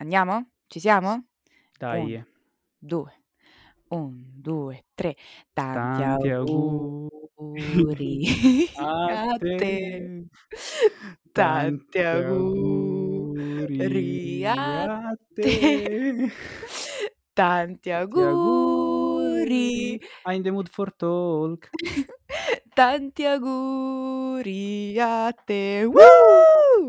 Andiamo? Ci siamo? Dai. 1, 2, 1, 2, 3. Tanti Tanti auguri a te. te. Tanti auguri a te. Tanti auguri. In the Mood for Talk. Tanti auguri a te. Woo!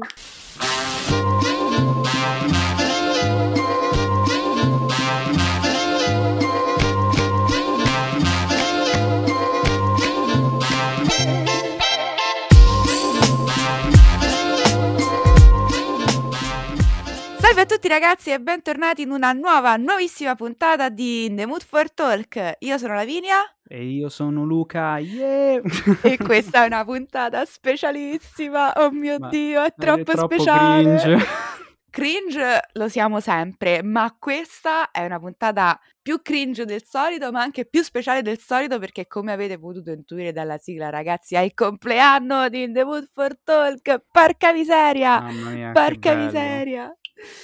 Salve a tutti ragazzi e bentornati in una nuova, nuovissima puntata di In the Mood for Talk. Io sono Lavinia E io sono Luca. Yeah! e questa è una puntata specialissima. Oh mio Ma Dio, è è troppo, troppo speciale. cringe. Cringe lo siamo sempre, ma questa è una puntata più cringe del solito, ma anche più speciale del solito perché come avete potuto intuire dalla sigla, ragazzi, è il compleanno di In the Mood for Talk. Porca miseria! Mamma mia, Porca miseria.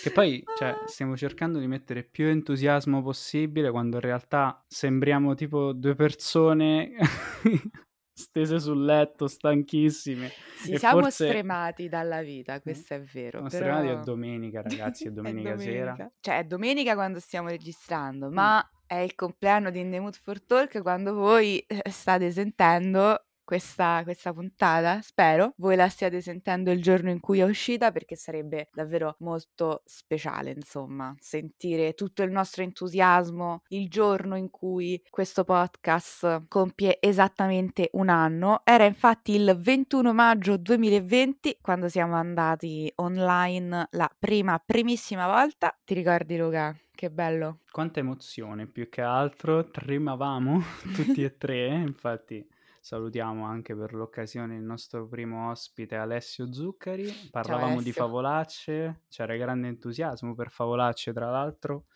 Che poi, cioè, Ah. stiamo cercando di mettere più entusiasmo possibile quando in realtà sembriamo tipo due persone stese sul letto, stanchissime. Sì, E siamo forse stremati dalla vita, questo è vero, siamo stremati, è però domenica, ragazzi, è è domenica sera. domenica. Cioè, è domenica quando stiamo registrando, Mm. ma è il compleanno di In the Mood for Talk quando voi eh, state sentendo questa, questa puntata, spero. Voi la stiate sentendo il giorno in cui è uscita perché sarebbe davvero molto speciale, insomma, sentire tutto il nostro entusiasmo il giorno in cui questo podcast compie esattamente un anno. Era infatti il 21 maggio 2020 quando siamo andati online la prima, primissima volta. Ti ricordi Luca? Che bello. Quanta emozione, più che altro, tremavamo tutti e tre, infatti salutiamo anche per l'occasione il nostro primo ospite Alessio Zuccari, parlavamo di Alessio. favolacce, c'era grande entusiasmo per favolacce tra l'altro,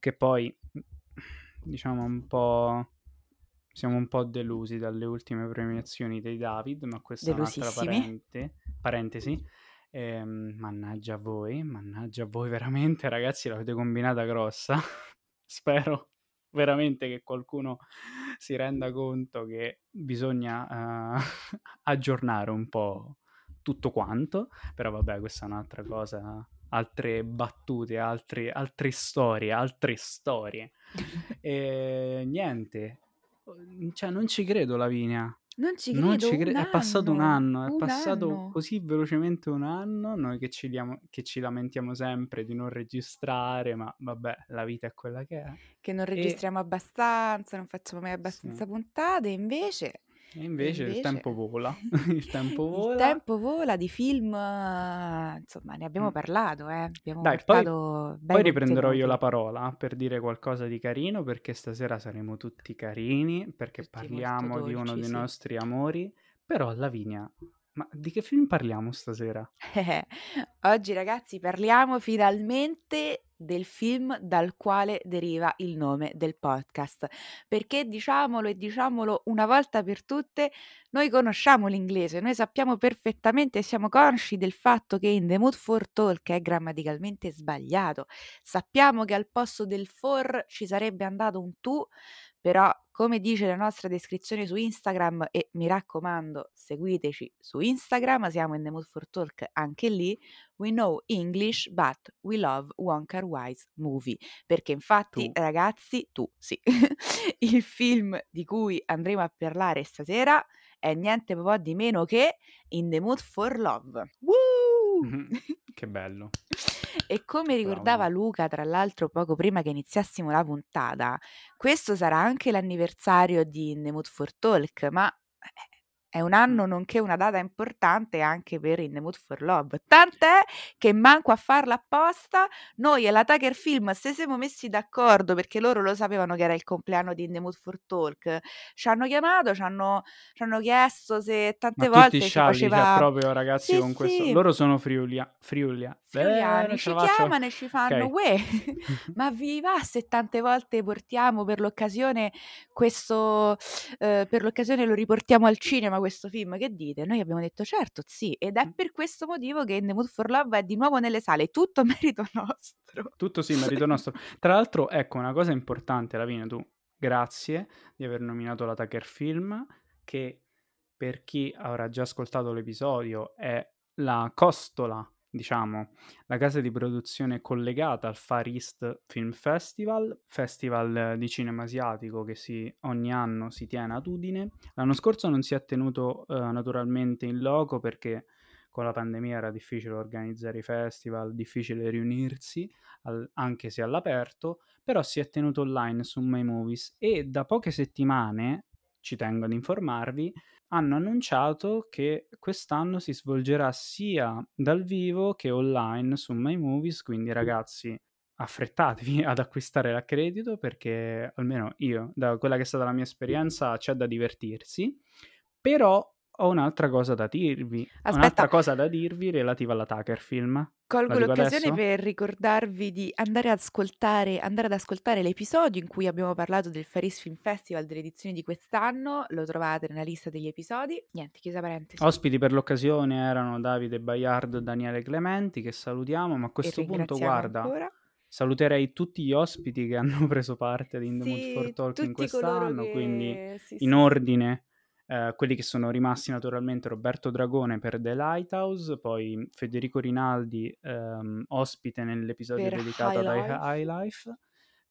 che poi diciamo un po' siamo un po' delusi dalle ultime premiazioni dei David, ma questa è un'altra parente- parentesi. Ehm, mannaggia a voi, mannaggia a voi veramente, ragazzi, l'avete combinata grossa. Spero veramente che qualcuno si renda conto che bisogna eh, aggiornare un po' tutto quanto, però vabbè, questa è un'altra cosa, altre battute, altri, altre storie, altre storie. E niente, cioè non ci credo Lavinia. Non ci Non credo, ci un cre- è passato un anno, è un passato anno. così velocemente un anno, noi che ci, liamo- che ci lamentiamo sempre di non registrare, ma vabbè, la vita è quella che è. Che non E registriamo abbastanza, non facciamo mai sì. abbastanza puntate, invece... E E invece il tempo invece vola, il tempo il vola. tempo vola di film, eh, insomma, ne abbiamo Mm. parlato, eh. Abbiamo Dai, poi, poi riprenderò io la parola per dire qualcosa di carino, perché stasera saremo tutti carini, perché Tutti parliamo di uno dolci, dei sì. nostri amori. Però, Lavinia, ma di che film parliamo stasera? Oggi ragazzi parliamo finalmente del film dal quale deriva il nome del podcast, perché diciamolo e diciamolo una volta per tutte, noi conosciamo l'inglese, noi sappiamo perfettamente siamo consci del fatto che in The Mood for Talk è grammaticalmente sbagliato. Sappiamo che al posto del for ci sarebbe andato un tu, però come dice la nostra descrizione su Instagram e mi raccomando seguiteci su Instagram, siamo in The Mood for Talk anche lì, we know English but we love Car Wise Movie, perché infatti Tu. ragazzi, tu sì, il film di cui andremo a parlare stasera è niente po' di meno che In the Mood for Love. Woo! Che bello. E come ricordava Bravo. Luca, tra l'altro, poco prima che iniziassimo la puntata, questo sarà anche l'anniversario di In the Mood for Talk, ma eh, è un Mm. anno nonché una data importante anche per In the Mood for Love. Tant'è che manco a farla apposta, noi e la Tucker Film se siamo messi d'accordo perché loro lo sapevano che era il compleanno di In the Mood for Talk. Ci hanno chiamato, ci hanno, ci hanno chiesto se tante Ma volte scialli, cioè faceva. proprio ragazzi Sì, con questo... sì. Loro sono Friulia. Friulia. Friuliani ce ci chiamano e ci fanno, Ok. uè, ma vi va se tante volte portiamo per l'occasione questo, eh, per l'occasione lo riportiamo al cinema, questo film, che dite? Noi abbiamo detto certo, sì, ed è per questo motivo che In the Mood for Love è di nuovo nelle sale, tutto merito nostro. Tutto sì, merito nostro. Tra l'altro, ecco, una cosa importante, Lavinia, tu, grazie di aver nominato la Tucker Film, che per chi avrà già ascoltato l'episodio è la costola, diciamo, la casa di produzione collegata al Far East Film Festival, festival di cinema asiatico che si, ogni anno si tiene ad Udine. L'anno scorso non si è tenuto eh, naturalmente in loco perché con la pandemia era difficile organizzare i festival, difficile riunirsi, al, anche se all'aperto, però si è tenuto online su My Movies e da poche settimane, ci tengo ad informarvi, hanno annunciato che quest'anno si svolgerà sia dal vivo che online su My Movies, quindi ragazzi affrettatevi ad acquistare l'accredito perché almeno io, da quella che è stata la mia esperienza, c'è da divertirsi, però ho un'altra cosa da dirvi, Aspetta. un'altra cosa da dirvi relativa alla Tucker Film. Colgo l'occasione adesso? per ricordarvi di andare ad ascoltare, andare ad ascoltare l'episodio in cui abbiamo parlato del Faris Film Festival dell'edizione di quest'anno, lo trovate nella lista degli episodi. Niente, chiusa parentesi. Ospiti per l'occasione erano Davide Baiardo e Daniele Clementi, che salutiamo, ma a questo punto guarda, ancora. saluterei tutti gli ospiti che hanno preso parte ad In the Mood Sì, for Talk in tutti coloro quest'anno, che... quindi sì, in sì. ordine eh, quelli che sono rimasti naturalmente Roberto Dragone per The Lighthouse, poi Federico Rinaldi ehm, ospite nell'episodio Per dedicato High ad Life. High Life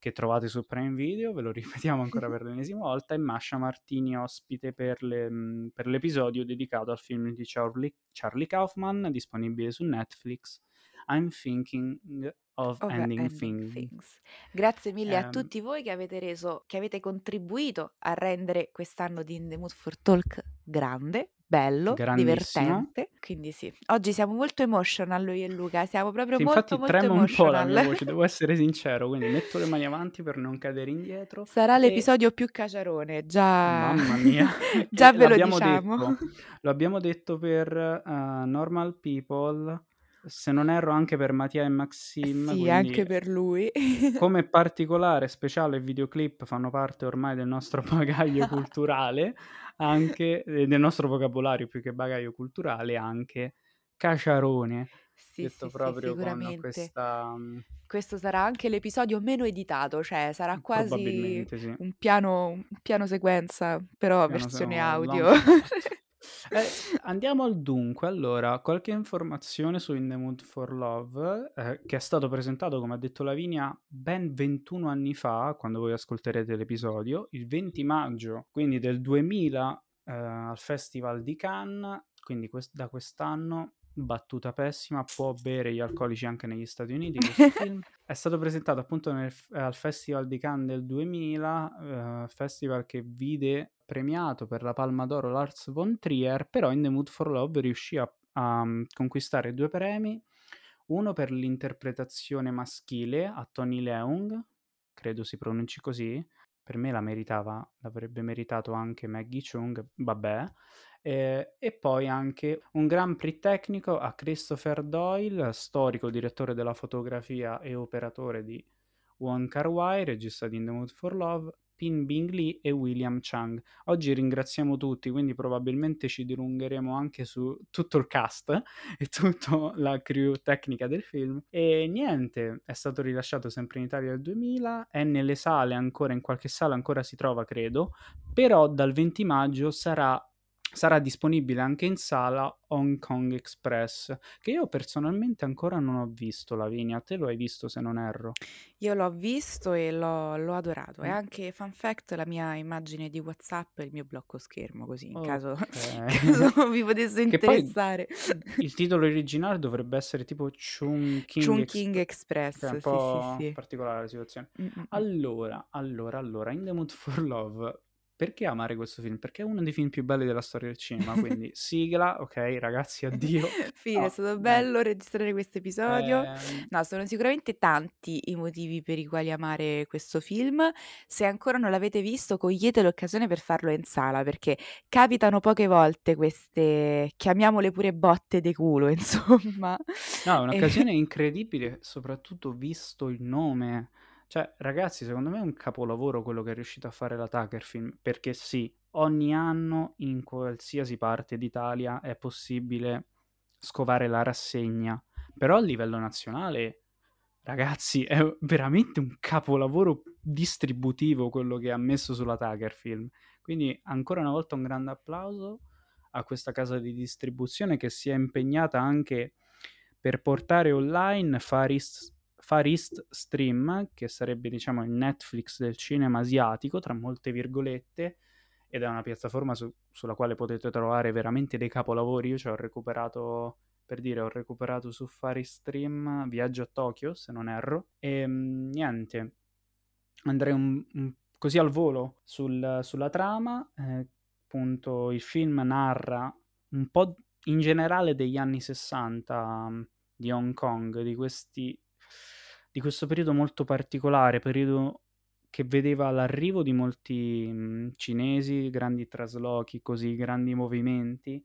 che trovate su Prime Video, ve lo ripetiamo ancora per l'ennesima volta, e Masha Martini ospite per, le- mh, per l'episodio dedicato al film di Charlie, Charlie Kaufman disponibile su Netflix, I'm Thinking of, of Ending, Things. Things. Grazie mille a Ehm, tutti voi che avete reso, che avete contribuito a rendere quest'anno di In the Mood for Talk grande, bello, divertente. Quindi sì, oggi siamo molto emotional io e Luca, siamo proprio Sì, molto infatti molto trema un po' la mia emotional. voce, devo essere sincero, quindi metto le mani avanti per non cadere indietro. Sarà E l'episodio più caciarone, già, mamma mia, già ve lo diciamo. detto, lo abbiamo detto per eh, Normal People, se non erro anche per Mattia e Maxim, Sì, anche per lui. come particolare, speciale videoclip fanno parte ormai del nostro bagaglio culturale, anche eh, del nostro vocabolario più che bagaglio culturale, anche caciarone, Sì, detto sì, sì, proprio sicuramente. questa... mm, Questo sarà anche l'episodio meno editato, cioè sarà quasi Probabilmente sì. un piano, un piano sequenza, però Piano versione audio. Eh, andiamo al dunque. Allora, qualche informazione su In the Mood for Love, eh, che è stato presentato, come ha detto Lavinia, ben 21 anni fa, quando voi ascolterete l'episodio, il 20 maggio, quindi del 2000, eh, al Festival di Cannes, quindi quest- da quest'anno, battuta pessima, può bere gli alcolici anche negli Stati Uniti questo film. È stato presentato appunto nel- al Festival di Cannes del 2000, eh, festival che vide premiato per la Palma d'Oro Lars von Trier, però in The Mood for Love riuscì a, a mm, conquistare due premi, uno per l'interpretazione maschile a Tony Leung, credo si pronunci così, per me la meritava, l'avrebbe meritato anche Maggie Chung, vabbè, eh, e poi anche un Grand Prix tecnico a Christopher Doyle, storico direttore della fotografia e operatore di Wong Kar Wai, regista di In the Mood for Love, Pin Bing Lee e William Chang. Oggi ringraziamo tutti, quindi probabilmente ci dilungheremo anche su tutto il cast e tutta la crew tecnica del film. E niente, è stato rilasciato sempre in Italia nel 2000, è nelle sale ancora, in qualche sala ancora si trova, credo, però dal 20 maggio sarà sarà disponibile anche in sala Hong Kong Express, che io personalmente ancora non ho visto, Lavinia. Te lo hai visto se non erro? Io l'ho visto e l'ho, l'ho adorato. È Mm. anche, fun fact, la mia immagine di WhatsApp e il mio blocco schermo, così in caso, Ok. caso vi potesse interessare. il titolo originale dovrebbe essere tipo Chungking Express, che è Express, un sì, po' sì, sì. particolare la situazione. Mm, mm, mm. Allora, allora, allora, In the Mood for Love. Perché amare questo film? Perché è uno dei film più belli della storia del cinema, quindi sigla, ok ragazzi, addio. Fine, No, è stato bello registrare questo episodio. Ehm, No, sono sicuramente tanti i motivi per i quali amare questo film. Se ancora non l'avete visto, cogliete l'occasione per farlo in sala, perché capitano poche volte queste, chiamiamole pure botte de culo, insomma. No, è un'occasione incredibile, soprattutto visto il nome. Cioè, ragazzi, secondo me è un capolavoro quello che è riuscito a fare la Tucker Film, perché sì, ogni anno in qualsiasi parte d'Italia è possibile scovare la rassegna, però a livello nazionale, ragazzi, è veramente un capolavoro distributivo quello che ha messo sulla Tiger Film. Quindi ancora una volta un grande applauso a questa casa di distribuzione che si è impegnata anche per portare online Far East, Far East Stream, che sarebbe diciamo il Netflix del cinema asiatico, tra molte virgolette, ed è una piattaforma su, sulla quale potete trovare veramente dei capolavori. Io ci ho recuperato, per dire, ho recuperato su Far Stream Viaggio a Tokyo, se non erro, e mm, niente, andrei un, un, così al volo sul, sulla trama. Eh, appunto, il film narra un po' in generale degli anni 60 mm, di Hong Kong, di, questi, di questo periodo molto particolare, periodo che vedeva l'arrivo di molti mh, mhmm, cinesi, grandi traslochi, così grandi movimenti,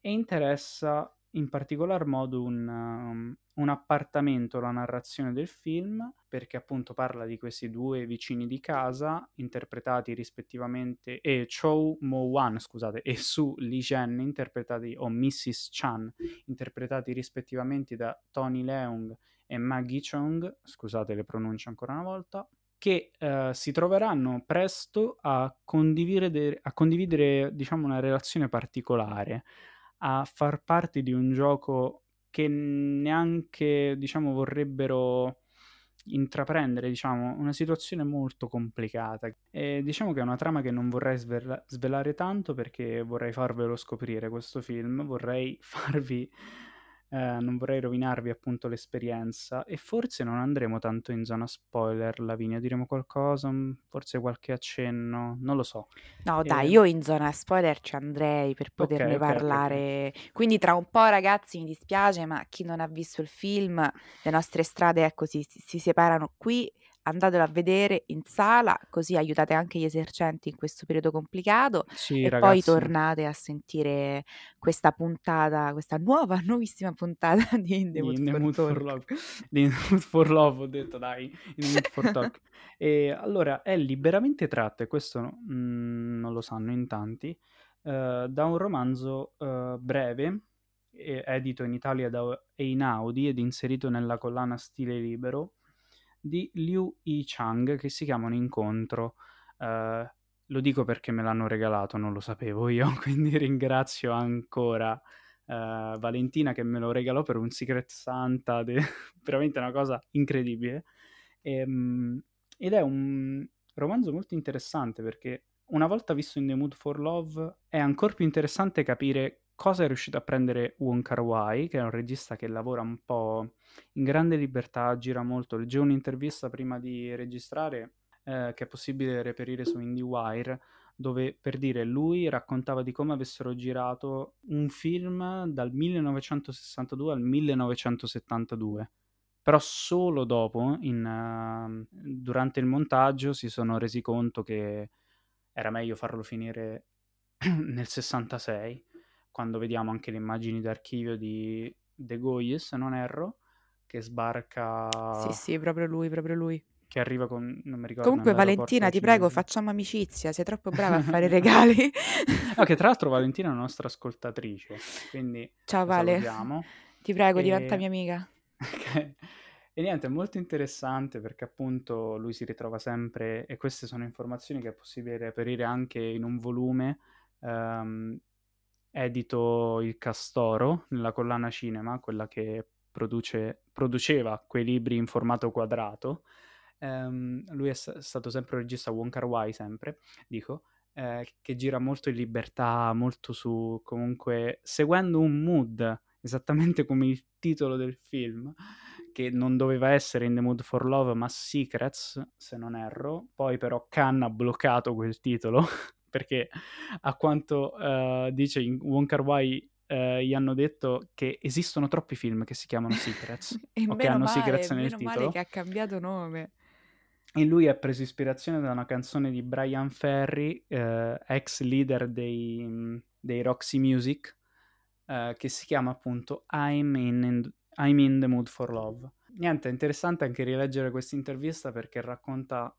e interessa in particolar modo un, um, un appartamento, la narrazione del film, perché appunto parla di questi due vicini di casa, interpretati rispettivamente, e Chou Mo-wan, scusate, e Su Li Zhen, interpretati, o Mrs. Chan, interpretati rispettivamente da Tony Leung e Maggie Chong, scusate le pronunce ancora una volta, che eh, si troveranno presto a condividere, a condividere diciamo, una relazione particolare, a far parte di un gioco che neanche diciamo, vorrebbero intraprendere diciamo, una situazione molto complicata. E diciamo che è una trama che non vorrei svela- svelare tanto perché vorrei farvelo scoprire questo film, vorrei farvi eh, non vorrei rovinarvi appunto l'esperienza e forse non andremo tanto in zona spoiler, Lavinia, diremo qualcosa, mm, forse qualche accenno, non lo so. No, e... dai, io in zona spoiler ci andrei per poterne okay, okay, parlare. Okay, Quindi tra un po', ragazzi, mi dispiace, ma chi non ha visto il film, le nostre strade, ecco, si, si separano qui andatelo a vedere in sala, così aiutate anche gli esercenti in questo periodo complicato sì, e ragazzi. poi tornate a sentire questa puntata, questa nuova, nuovissima puntata di In the Mood, in for, mood for, Love. Di In the Mood for Love, ho detto dai, In the Mood for Talk. e allora è liberamente tratta, e questo mh, mm, non lo sanno in tanti, uh, da un romanzo uh, breve edito in Italia da Einaudi ed inserito nella collana Stile Libero di Liu Yi Chang che si chiama Un incontro. Uh, lo dico perché me l'hanno regalato, non lo sapevo io, quindi ringrazio ancora uh, Valentina che me lo regalò per un Secret Santa, de... veramente una cosa incredibile. E, um, ed è un romanzo molto interessante perché una volta visto in The Mood for Love è ancora più interessante capire cosa è riuscito a prendere Wong Kar Wai, che è un regista che lavora un po' in grande libertà, gira molto. Leggevo un'intervista prima di registrare eh, che è possibile reperire su IndieWire, dove per dire lui raccontava di come avessero girato un film dal 1962 al 1972 però solo dopo, in, uh, durante il montaggio, si sono resi conto che era meglio farlo finire nel 66 quando vediamo anche le immagini d'archivio di De Goye, se non erro, che sbarca... Sì, sì, proprio lui, proprio lui. Che arriva con... non mi ricordo. Comunque Valentina, ti prego, facciamo amicizia, sei troppo brava a fare regali. no, che tra l'altro Valentina è una nostra ascoltatrice, quindi... Ciao Vale, salutiamo. ti prego, e... diventa mia amica. E niente, è molto interessante perché appunto lui si ritrova sempre, e queste sono informazioni che è possibile reperire anche in un volume um, edito il Castoro nella collana cinema, quella che produce, produceva quei libri in formato quadrato. Um, lui è stato sempre un regista Wong Kar Wai, sempre, dico, eh, che gira molto in libertà, molto su, comunque, seguendo un mood, esattamente come il titolo del film, che non doveva essere In the Mood for Love, ma Secrets, se non erro. Poi però Khan ha bloccato quel titolo perché a quanto uh, dice in Wong Kar Wai uh, gli hanno detto che esistono troppi film che si chiamano Secrets e o che hanno male, Secrets nel meno titolo. male che ha cambiato nome. E lui ha preso ispirazione da una canzone di Brian Ferry, uh, ex leader dei, dei Roxy Music, che si chiama appunto I'm in, in, I'm in the Mood for Love. Niente, è interessante anche rileggere questa intervista perché racconta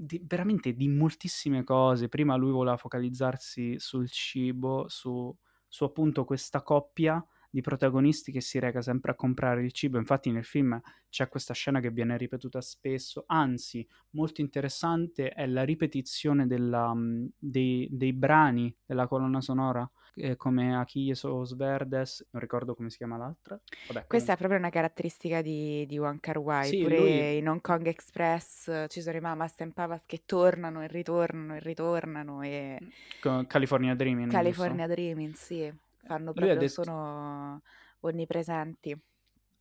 di veramente di moltissime cose. Prima lui voleva focalizzarsi sul cibo, su su appunto questa coppia di protagonisti che si reca sempre a comprare il cibo. Infatti nel film c'è questa scena che viene ripetuta spesso, anzi molto interessante è la ripetizione della, mm, dei, dei, brani della colonna sonora, eh, come Achilles o Sverdes, non ricordo come si chiama l'altra. Vabbè, Questa è proprio una caratteristica di, di Wong Kar Wai, sì, pure lui... in Hong Kong Express ci sono i Mamas and Papas che tornano e ritornano e ritornano e... Con California Dreaming. California giusto? Dreaming, sì fanno proprio, detto... sono onnipresenti.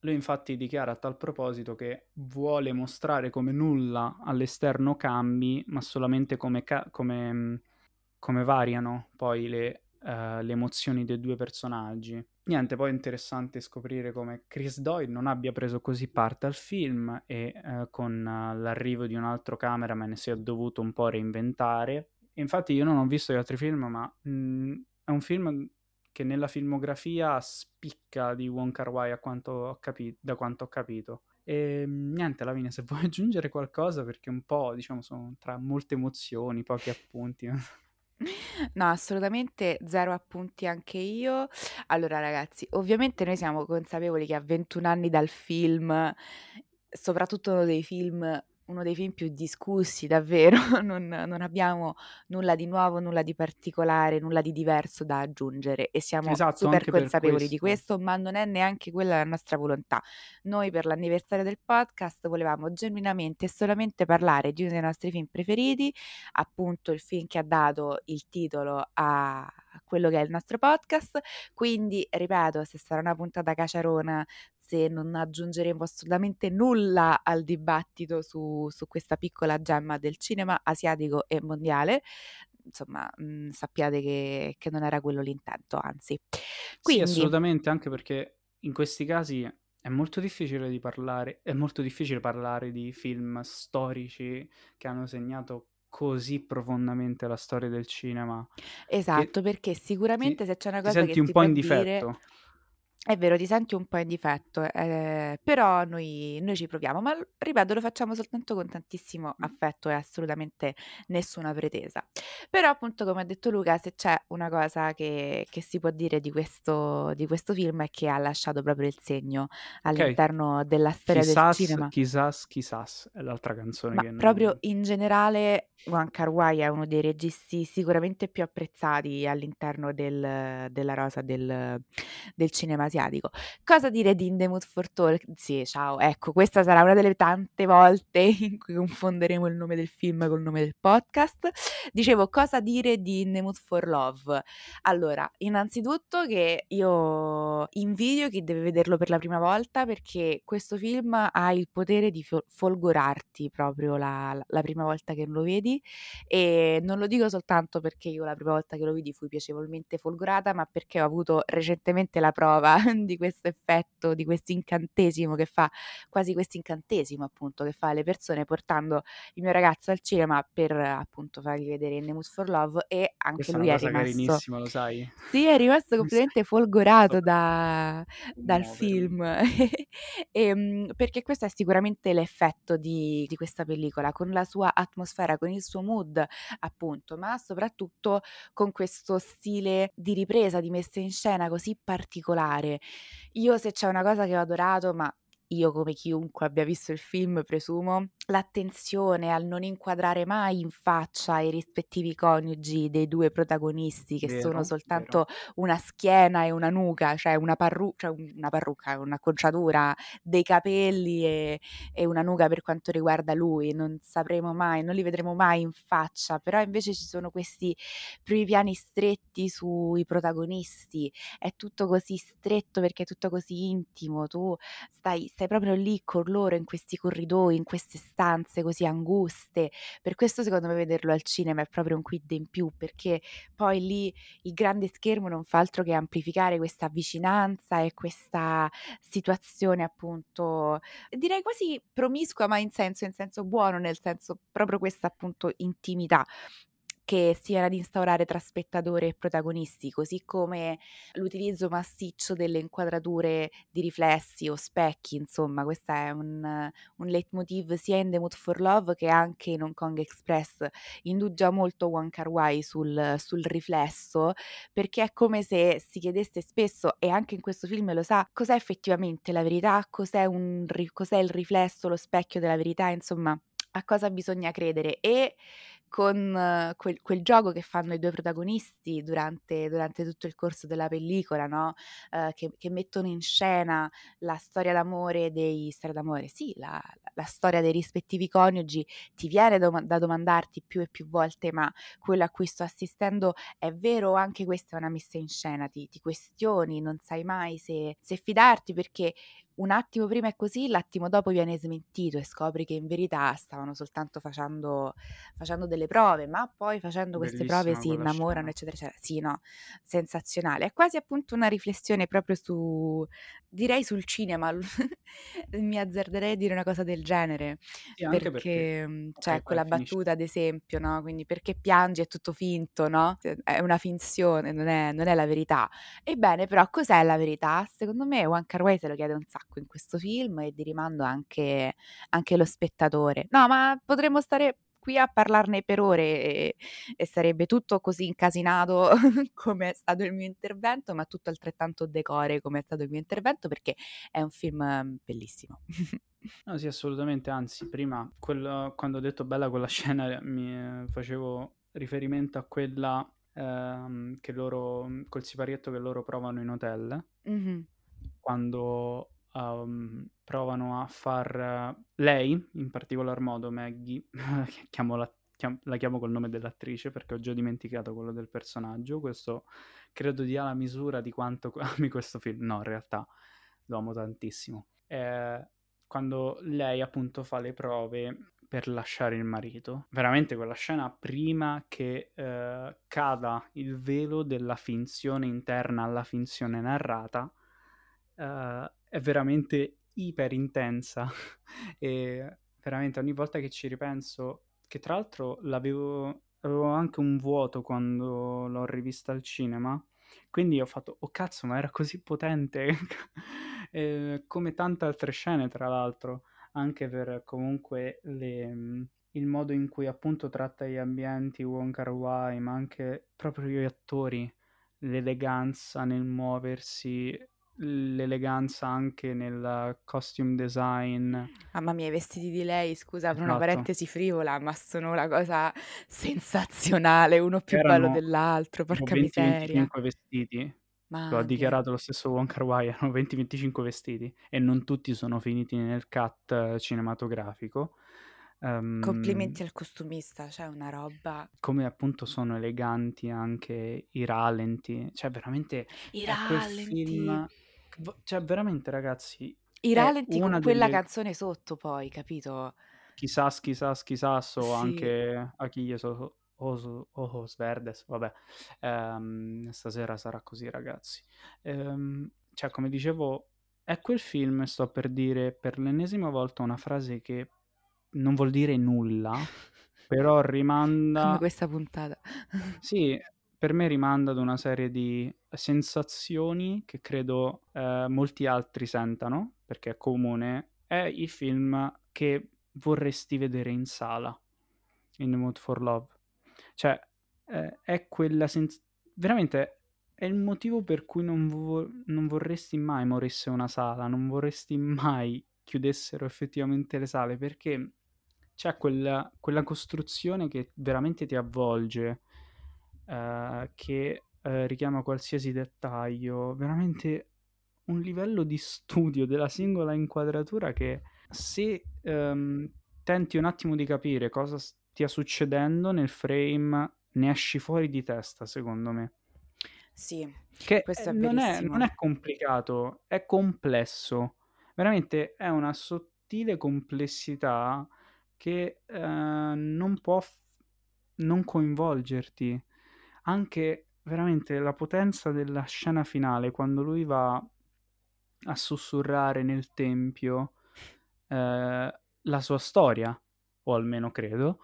Lui infatti dichiara a tal proposito che vuole mostrare come nulla all'esterno cambi, ma solamente come, ca- come, come variano poi le, uh, le, emozioni dei due personaggi. Niente, poi è interessante scoprire come Chris Doyle non abbia preso così parte al film e uh, con uh, l'arrivo di un altro cameraman si è dovuto un po' reinventare. Infatti io non ho visto gli altri film, ma mh, mm, è un film che nella filmografia spicca di Wong Kar Wai capi- da quanto ho capito. E ehm, niente, Lavina, se vuoi aggiungere qualcosa, perché un po', diciamo, sono tra molte emozioni, pochi appunti. No, assolutamente zero appunti anche io. Allora, ragazzi, ovviamente noi siamo consapevoli che a 21 anni dal film, soprattutto uno dei film uno dei film più discussi davvero, non non abbiamo nulla di nuovo, nulla di particolare, nulla di diverso da aggiungere e siamo Esatto, super consapevoli di questo, ma non è neanche quella la nostra volontà. Noi per l'anniversario del podcast volevamo genuinamente e solamente parlare di uno dei nostri film preferiti, appunto il film che ha dato il titolo a quello che è il nostro podcast, quindi ripeto, se sarà una puntata caciarona se non aggiungeremo assolutamente nulla al dibattito su, su questa piccola gemma del cinema asiatico e mondiale, insomma, mh, mhmm, sappiate che, che, non era quello l'intento, anzi. Quindi... Sì, assolutamente, anche perché in questi casi è molto difficile di parlare, è molto difficile parlare di film storici che hanno segnato così profondamente la storia del cinema. Esatto, perché sicuramente ti, se c'è una cosa ti che senti un po' in difetto. Dire è vero, ti senti un po' in difetto, ehm, però noi noi ci proviamo, ma l ripeto, lo facciamo soltanto con tantissimo affetto e assolutamente nessuna pretesa. Però appunto, come ha detto Luca, se c'è una cosa che che si può dire di questo di questo film è che ha lasciato proprio il segno Ok. all'interno della storia del Chissas, cinema. chissas, chissas è l'altra canzone Ma che proprio non... in generale Wong Kar-wai è uno dei registi sicuramente più apprezzati all'interno del della rosa del del cinema asiatico. Cosa dire di In the Mood for Talk? Sì, ciao, ecco, questa sarà una delle tante volte in cui confonderemo il nome del film col nome del podcast. Dicevo, cosa dire di In the Mood for Love? Allora, innanzitutto che io invidio chi deve vederlo per la prima volta perché questo film ha il potere di folgorarti proprio la, la prima volta che lo vedi e non lo dico soltanto perché io la prima volta che lo vidi fui piacevolmente folgorata, ma perché ho avuto recentemente la prova di questo effetto, di questo incantesimo che fa, quasi questo incantesimo appunto che fa alle persone portando il mio ragazzo al cinema per appunto fargli vedere Mood for Love e anche Questa lui è è rimasto lo sai? Sì, è rimasto completamente folgorato da, dal film e, ehm, perché questo è sicuramente l'effetto di, di questa pellicola con la sua atmosfera, con il suo mood appunto, ma soprattutto con questo stile di ripresa, di messa in scena così particolare. Io se c'è una cosa che ho adorato, ma io come chiunque abbia visto il film presumo, l'attenzione al non inquadrare mai in faccia i rispettivi coniugi dei due protagonisti che sono Vero, soltanto vero. una schiena e una nuca, cioè una, parru- cioè una parrucca, un'acconciatura dei capelli e, e una nuca per quanto riguarda lui, non sapremo mai, non li vedremo mai in faccia, però invece ci sono questi primi piani stretti sui protagonisti, è tutto così stretto perché è tutto così intimo, tu stai stai proprio lì con loro in questi corridoi, in queste stanze così anguste. Per questo secondo me vederlo al cinema è proprio un quid in più, perché poi lì il grande schermo non fa altro che amplificare questa vicinanza e questa situazione appunto, direi quasi promiscua, ma in senso in senso buono, nel senso proprio questa appunto intimità che siano ad instaurare tra spettatore e protagonisti, così come l'utilizzo massiccio delle inquadrature di riflessi o specchi, insomma, questo è un, un leitmotiv sia in The Mood for Love che anche in Hong Kong Express. Indugia molto Wong Kar Wai sul, sul riflesso, perché è come se si chiedesse spesso, e anche in questo film lo sa, cos'è effettivamente la verità, cos'è, un, cos'è il riflesso, lo specchio della verità, insomma, a cosa bisogna credere. E con quel, quel, gioco che fanno i due protagonisti durante, durante tutto il corso della pellicola, no? uh, che, che, mettono in scena la storia d'amore dei storia d'amore, sì, la, la storia dei rispettivi coniugi, ti viene do, da domandarti più e più volte: ma quello a cui sto assistendo è vero anche questa è una messa in scena? Ti, ti questioni, non sai mai se, se fidarti perché un attimo prima è così, l'attimo dopo viene smentito e scopri che in verità stavano soltanto facendo, facendo delle prove, ma poi facendo queste Bellissima prove si innamorano, scena. eccetera, eccetera. Sì, no, sensazionale. È quasi appunto una riflessione proprio su, direi sul cinema, mi azzarderei a dire una cosa del genere, Sì, perché perché mm, okay, vai, quella battuta ad esempio, no? Quindi perché piangi è tutto finto, no? È una finzione, non è, non è la verità. Ebbene, però, cos'è la verità? Secondo me One Car Way se lo chiede un sacco in questo film e di rimando anche, anche lo spettatore. No, ma potremmo stare qui a parlarne per ore e, e sarebbe tutto così incasinato come è stato il mio intervento, ma tutto altrettanto decore come è stato il mio intervento perché è un film mm, bellissimo. No, sì, assolutamente, anzi, prima quello, quando ho detto bella quella scena mi eh, facevo riferimento a quella ehm, che loro, col siparietto che loro provano in hotel, mm-hmm. quando um, provano a far lei, in particolar modo Maggie, la, chiam, la chiamo col nome dell'attrice perché ho già dimenticato quello del personaggio, questo credo dia la misura di quanto ami questo film, no in realtà lo amo tantissimo. Eh, quando lei appunto fa le prove per lasciare il marito. Veramente quella scena prima che eh, cada il velo della finzione interna alla finzione narrata eh, è veramente iper intensa e veramente ogni volta che ci ripenso, che tra l'altro l'avevo avevo anche un vuoto quando l'ho rivista al cinema, quindi ho fatto, oh cazzo, ma era così potente, eh, come tante altre scene tra l'altro, anche per comunque le, il modo in cui appunto tratta gli ambienti Wong Kar Wai, ma anche proprio gli attori, l'eleganza nel muoversi, l'eleganza anche nel costume design. Mamma mia, i vestiti di lei, scusa, per una Esatto. parentesi frivola, ma sono una cosa sensazionale, uno più bello Erano dell'altro, tipo porca miseria. 20-25 vestiti. Lo ha dichiarato lo stesso Wong Kar Wai, erano 20-25 vestiti e non tutti sono finiti nel cut cinematografico. Um, Complimenti al costumista, cioè una roba. come appunto sono eleganti anche i rallenti, cioè veramente I rallenti. film, cioè veramente ragazzi, I rallenti con quella delle... canzone sotto poi, capito? Chissà, chissà, chissà, so Sì. anche a chi io so Oso, Ojos Verdes, vabbè, ehm, stasera sarà così ragazzi. Ehm, cioè, come dicevo, è quel film, sto per dire per l'ennesima volta una frase che non vuol dire nulla, però rimanda... Come questa puntata. sì, per me rimanda ad una serie di sensazioni che credo eh, molti altri sentano, perché è comune, è il film che vorresti vedere in sala, in The Mood for Love. Cioè, eh, è quella sensazione... Veramente è il motivo per cui non, vo- non vorresti mai morisse una sala, non vorresti mai chiudessero effettivamente le sale, perché c'è quella, quella costruzione che veramente ti avvolge, eh, che eh, richiama qualsiasi dettaglio, veramente un livello di studio della singola inquadratura che se ehm, tenti un attimo di capire cosa stia succedendo nel frame, ne esci fuori di testa, secondo me. Sì, che questo è non è, non è complicato, è complesso. Veramente è una sottile complessità che eh, non può f- non coinvolgerti. Anche veramente la potenza della scena finale, quando lui va a sussurrare nel tempio eh, la sua storia, o almeno credo,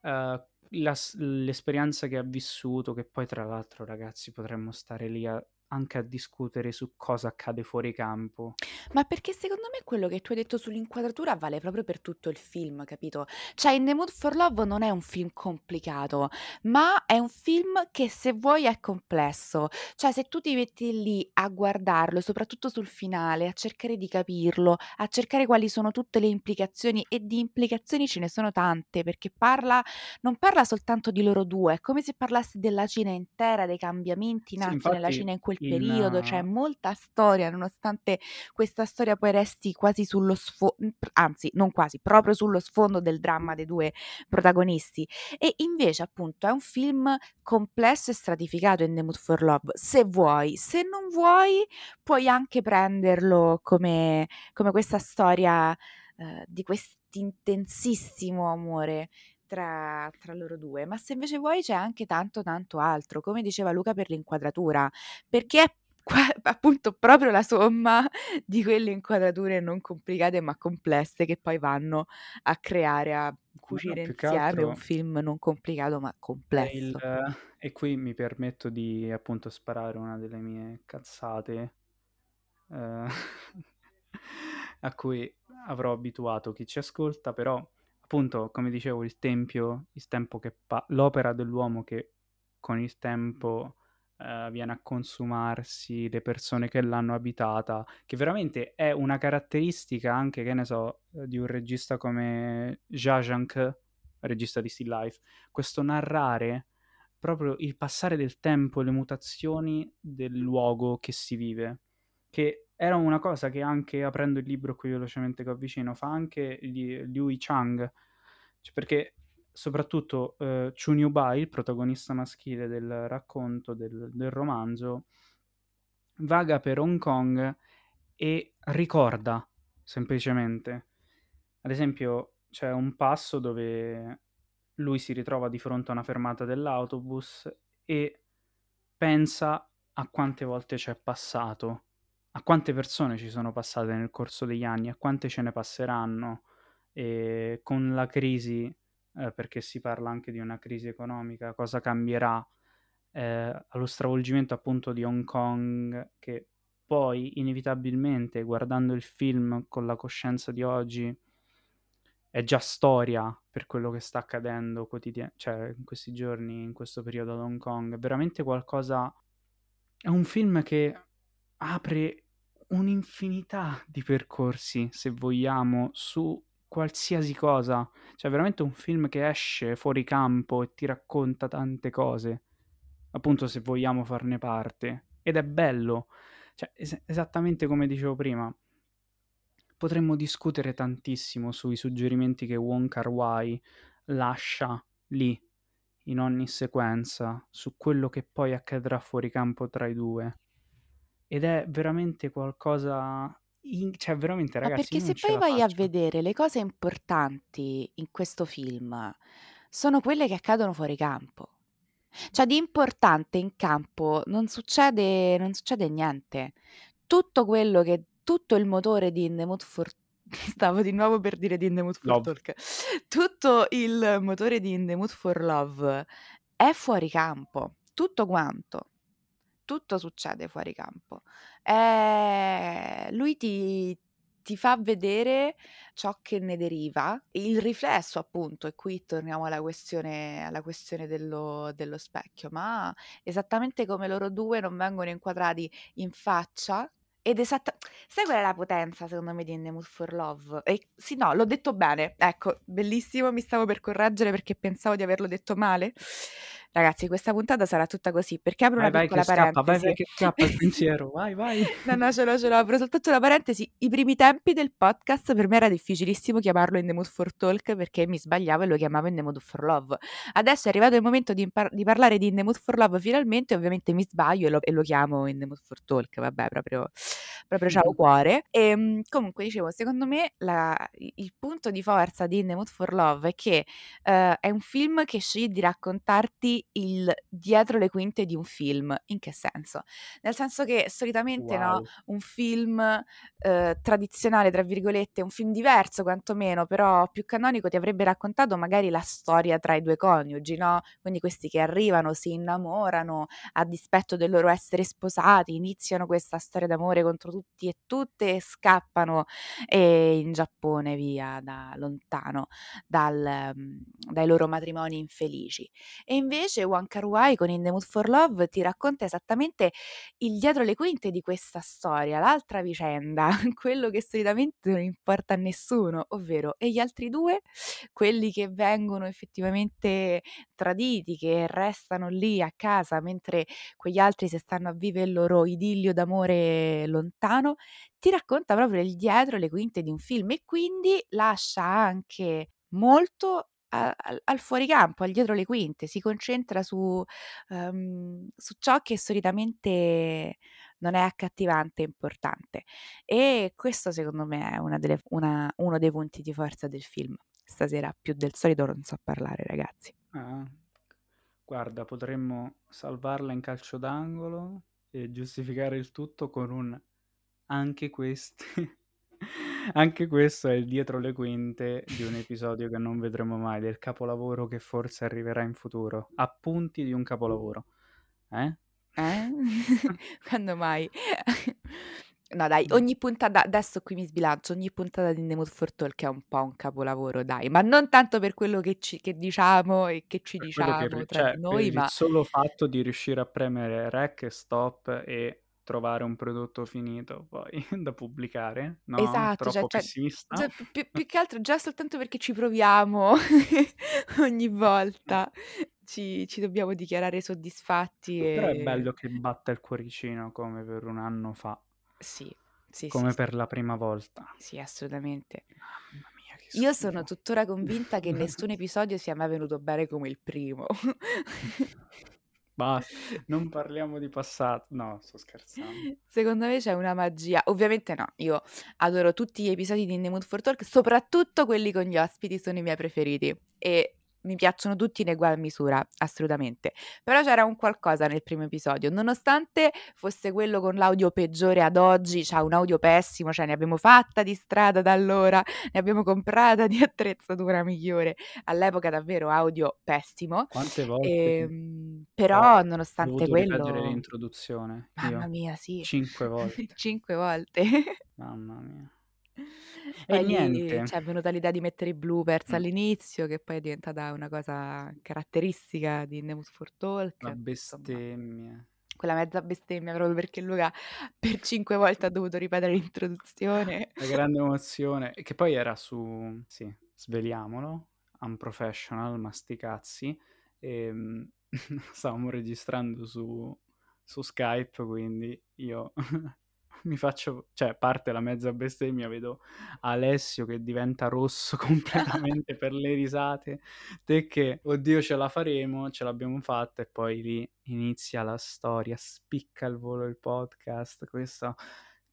eh, la l'esperienza che ha vissuto, che poi tra l'altro ragazzi potremmo stare lì a anche a discutere su cosa accade fuori campo. Ma perché secondo me quello che tu hai detto sull'inquadratura vale proprio per tutto il film, capito? Cioè, In the Mood for Love non è un film complicato, ma è un film che se vuoi è complesso. Cioè, se tu ti metti lì a guardarlo, soprattutto sul finale, a cercare di capirlo, a cercare quali sono tutte le implicazioni, e di implicazioni ce ne sono tante, perché parla, non parla soltanto di loro due, è come se parlasse della Cina intera, dei cambiamenti Sì, nati nella infatti Cina in quel periodo, c'è molta storia, nonostante questa storia poi resti quasi sullo sfondo, anzi non quasi, proprio sullo sfondo del dramma dei due protagonisti. E invece appunto è un film complesso e stratificato in The Mood for Love, se vuoi, se non vuoi puoi anche prenderlo come, come questa storia eh, di quest'intensissimo amore tra, tra loro due, ma se invece vuoi c'è anche tanto tanto altro, come diceva Luca per l'inquadratura, perché è qua, appunto proprio la somma di quelle inquadrature non complicate ma complesse che poi vanno a creare, a cucire no, insieme un film non complicato ma complesso. Il, e qui mi permetto di appunto sparare una delle mie cazzate eh, a cui avrò abituato chi ci ascolta, però appunto, come dicevo, il tempio, il tempo che pa- l'opera dell'uomo che con il tempo eh, viene a consumarsi, le persone che l'hanno abitata, che veramente è una caratteristica anche, che ne so, di un regista come Zhazhank, regista di Still Life, questo narrare proprio il passare del tempo le mutazioni del luogo che si vive, che era una cosa che anche aprendo il libro qui velocemente che ho vicino fa anche Liu Chang, cioè perché soprattutto eh, Chun Yu Bai, il protagonista maschile del racconto, del, del romanzo, vaga per Hong Kong e ricorda semplicemente. Ad esempio, c'è un passo dove lui si ritrova di fronte a una fermata dell'autobus e pensa a quante volte c'è passato, a quante persone ci sono passate nel corso degli anni, a quante ce ne passeranno, e con la crisi, eh, perché si parla anche di una crisi economica, cosa cambierà eh, allo stravolgimento appunto di Hong Kong che poi inevitabilmente guardando il film con la coscienza di oggi è già storia per quello che sta accadendo quotidian- cioè in questi giorni, in questo periodo ad Hong Kong. È veramente qualcosa... È un film che apre un'infinità di percorsi, se vogliamo, su qualsiasi cosa. Cioè, veramente un film che esce fuori campo e ti racconta tante cose. Appunto, se vogliamo farne parte. Ed è bello. Cioè, es- esattamente come dicevo prima, potremmo discutere tantissimo sui suggerimenti che Wong Kar Wai lascia lì in ogni sequenza su quello che poi accadrà fuori campo tra i due. Ed è veramente qualcosa in... cioè veramente ragazzi, Ma perché se poi vai faccio. a vedere le cose importanti in questo film sono quelle che accadono fuori campo. Cioè di importante in campo non succede, non succede niente. Tutto quello che tutto il motore di In the Mood for stavo di nuovo per dire di In the Mood for Love. Talk. Tutto il motore di In the Mood for Love è fuori campo, tutto quanto. Tutto succede fuori campo. Eh, lui ti, ti fa vedere ciò che ne deriva, il riflesso appunto, e qui torniamo alla questione, alla questione dello, dello specchio, ma esattamente come loro due non vengono inquadrati in faccia, ed esatta sai qual è la potenza secondo me di In for Love? E sì, no, l'ho detto bene. Ecco, bellissimo, mi stavo per correggere perché pensavo di averlo detto male. Ragazzi, questa puntata sarà tutta così, perché apro vai, una vai piccola parentesi. Scappa, vai, vai che scappa il pensiero, vai, vai. No, no, ce l'ho, ce l'ho, apro soltanto una parentesi. I primi tempi del podcast per me era difficilissimo chiamarlo In the Mood for Talk perché mi sbagliavo e lo chiamavo In the Mood for Love. Adesso è arrivato il momento di, impar- di parlare di In the Mood for Love finalmente, ovviamente mi sbaglio e lo, e lo chiamo In the Mood for Talk, vabbè, proprio, proprio ciao cuore. E ehm, comunque dicevo, secondo me la, il punto di forza di In the Mood for Love è che uh, è un film che sceglie di raccontarti il dietro le quinte di un film. In che senso? Nel senso che solitamente, no, Wow. un film, uhm, "tradizionale" tra virgolette, un film diverso quantomeno, però più canonico, ti avrebbe raccontato magari la storia tra i 2 coniugi, no, quindi questi che arrivano, si innamorano, a dispetto del loro essere sposati, iniziano questa storia d'amore contro tutti e tutte e scappano, ehm, in Giappone via da lontano dal mhmm, dai loro matrimoni infelici. E invece Wong Kar-wai con In the Mood for Love ti racconta esattamente il dietro le quinte di questa storia, l'altra vicenda, quello che solitamente non importa a nessuno, ovvero: e gli altri 2? Quelli che vengono effettivamente traditi, che restano lì a casa mentre quegli altri se stanno a vive il loro idillio d'amore lontano. Ti racconta proprio il dietro le quinte di un film e quindi lascia anche molto al al fuoricampo, al dietro le quinte, si concentra su uhm, su ciò che solitamente non è accattivante e importante. E questo secondo me è una delle una uno dei punti di forza del film. Stasera più del solito non so parlare ragazzi. Ah. Guarda, potremmo salvarla in calcio d'angolo e giustificare il tutto con un: anche questi anche questo è il dietro le quinte di un episodio che non vedremo mai, del capolavoro che forse arriverà in futuro. Appunti di un capolavoro. Eh? Eh? Quando mai? No dai, ogni puntata adesso qui mi sbilancio, ogni puntata di Mood for Talk è un po' un capolavoro dai, ma non tanto per quello che ci che diciamo e che ci Per che diciamo ri tra cioè, noi, il ma solo fatto di riuscire a premere rec e stop e trovare un prodotto finito poi da pubblicare, no, Esatto, troppo cioè pessimista? cioè più più che altro già soltanto perché ci proviamo ogni volta ci ci dobbiamo dichiarare soddisfatti Però è e bello che batta il cuoricino come per 1 anno fa. Sì, sì, sì, Come sì. per la prima volta. Sì, assolutamente. Mamma mia che Io sono tuttora convinta che nessun episodio sia mai venuto bene come il primo. Bas non parliamo di passato. No, sto scherzando. Secondo me c'è una magia. Ovviamente no, io adoro tutti gli episodi di In the Mood for Talk, soprattutto quelli con gli ospiti, sono i miei preferiti e mi piacciono tutti in egual misura, assolutamente. Però c'era un qualcosa nel primo episodio, nonostante fosse quello con l'audio peggiore ad oggi, c'ha un audio pessimo, cioè ne abbiamo fatta di strada da allora, ne abbiamo comprata di attrezzatura migliore. All'epoca davvero audio pessimo, Quante volte ehm, però nonostante quello l'introduzione mamma io. mia sì, 5 volte. 5 volte. Mamma mia. E Poi lì niente. c'è venuta l'idea di mettere i bloopers Mh. all'inizio, che poi è diventata una cosa caratteristica di Mood for La Talk, insomma. bestemmia. Quella mezza bestemmia proprio perché Luca per 5 volte ha dovuto ripetere l'introduzione. La grande emozione e che poi era su sì, sveliamolo, Unprofessional, ma 'sti cazzi, ehm, stavamo registrando su su Skype, quindi io mi faccio cioè parte la mezza bestemmia, vedo Alessio che diventa rosso completamente per le risate, te che: "Oddio ce la faremo", ce l'abbiamo fatta e poi lì inizia la storia, spicca al volo il podcast, questo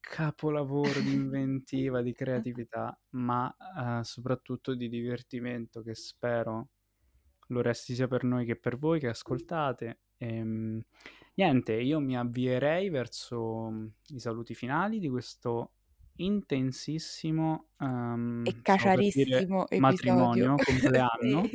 capolavoro di inventiva, di creatività, ma, uhm, soprattutto di divertimento che spero lo resti sia per noi che per voi che ascoltate. Ehm, niente, io mi avvierei verso i saluti finali di questo intensissimo, E stavo per dire caciarissimo episodio. matrimonio, compleanno.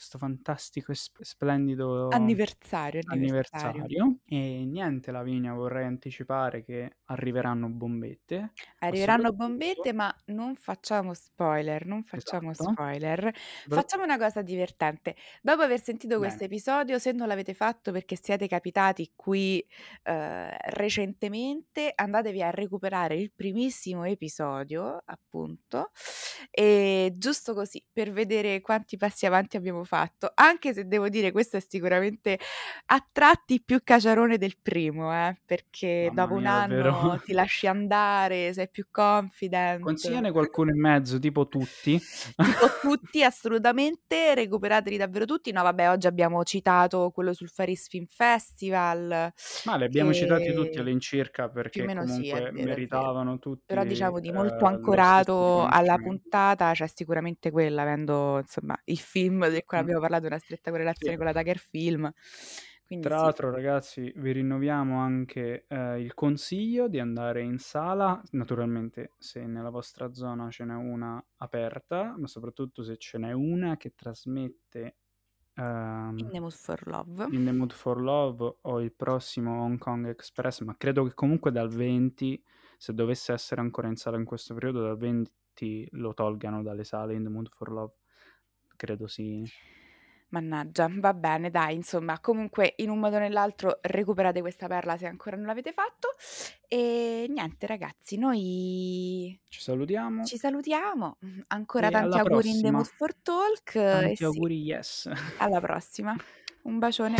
Questo fantastico e sp splendido Anniversario, anniversario. anniversario. E niente Lavinia, vorrei anticipare che arriveranno bombette Arriveranno bombette, ma non facciamo spoiler, non facciamo Esatto. spoiler. Facciamo una cosa divertente: dopo aver sentito questo episodio, se non l'avete fatto perché siete capitati qui, uhm, recentemente, andatevi a recuperare il primissimo episodio, appunto, ehm, giusto così, per vedere quanti passi avanti abbiamo fatto, anche se devo dire questo è sicuramente a tratti più caciarone del primo, eh, perché Mamma dopo 1 mia, davvero. anno ti lasci andare, sei più confident. Consigliane qualcuno in mezzo, tipo tutti. Tipo tutti, assolutamente, recuperateli davvero tutti. No vabbè, oggi abbiamo citato quello sul Paris Film Festival, Ma li abbiamo citati tutti che all'incirca perché meno sì, comunque vero, meritavano tutti, Però diciamo di molto uhm, lo stesso ancorato alla puntata c'è sicuramente quella, avendo insomma il film del quale abbiamo parlato di una stretta correlazione Sì. con la Tiger Film, quindi Tra sì. l'altro ragazzi vi rinnoviamo anche, ehm, il consiglio di andare in sala, naturalmente se nella vostra zona ce n'è una aperta, ma soprattutto se ce n'è una che trasmette, In ehm the Mood for Love. In the Mood for Love o il prossimo Hong Kong Express, ma credo che comunque dal 20, se dovesse essere ancora in sala in questo periodo, dal 20 lo tolgano dalle sale In the Mood for Love. Credo sì. Mannaggia, va bene dai, insomma, comunque in un modo o nell'altro recuperate questa perla se ancora non l'avete fatto e niente ragazzi, noi Ci salutiamo. ci salutiamo, ancora E tanti auguri in the prossima. Mood for Talk e Tanti sì, auguri, yes. alla prossima. Un bacione.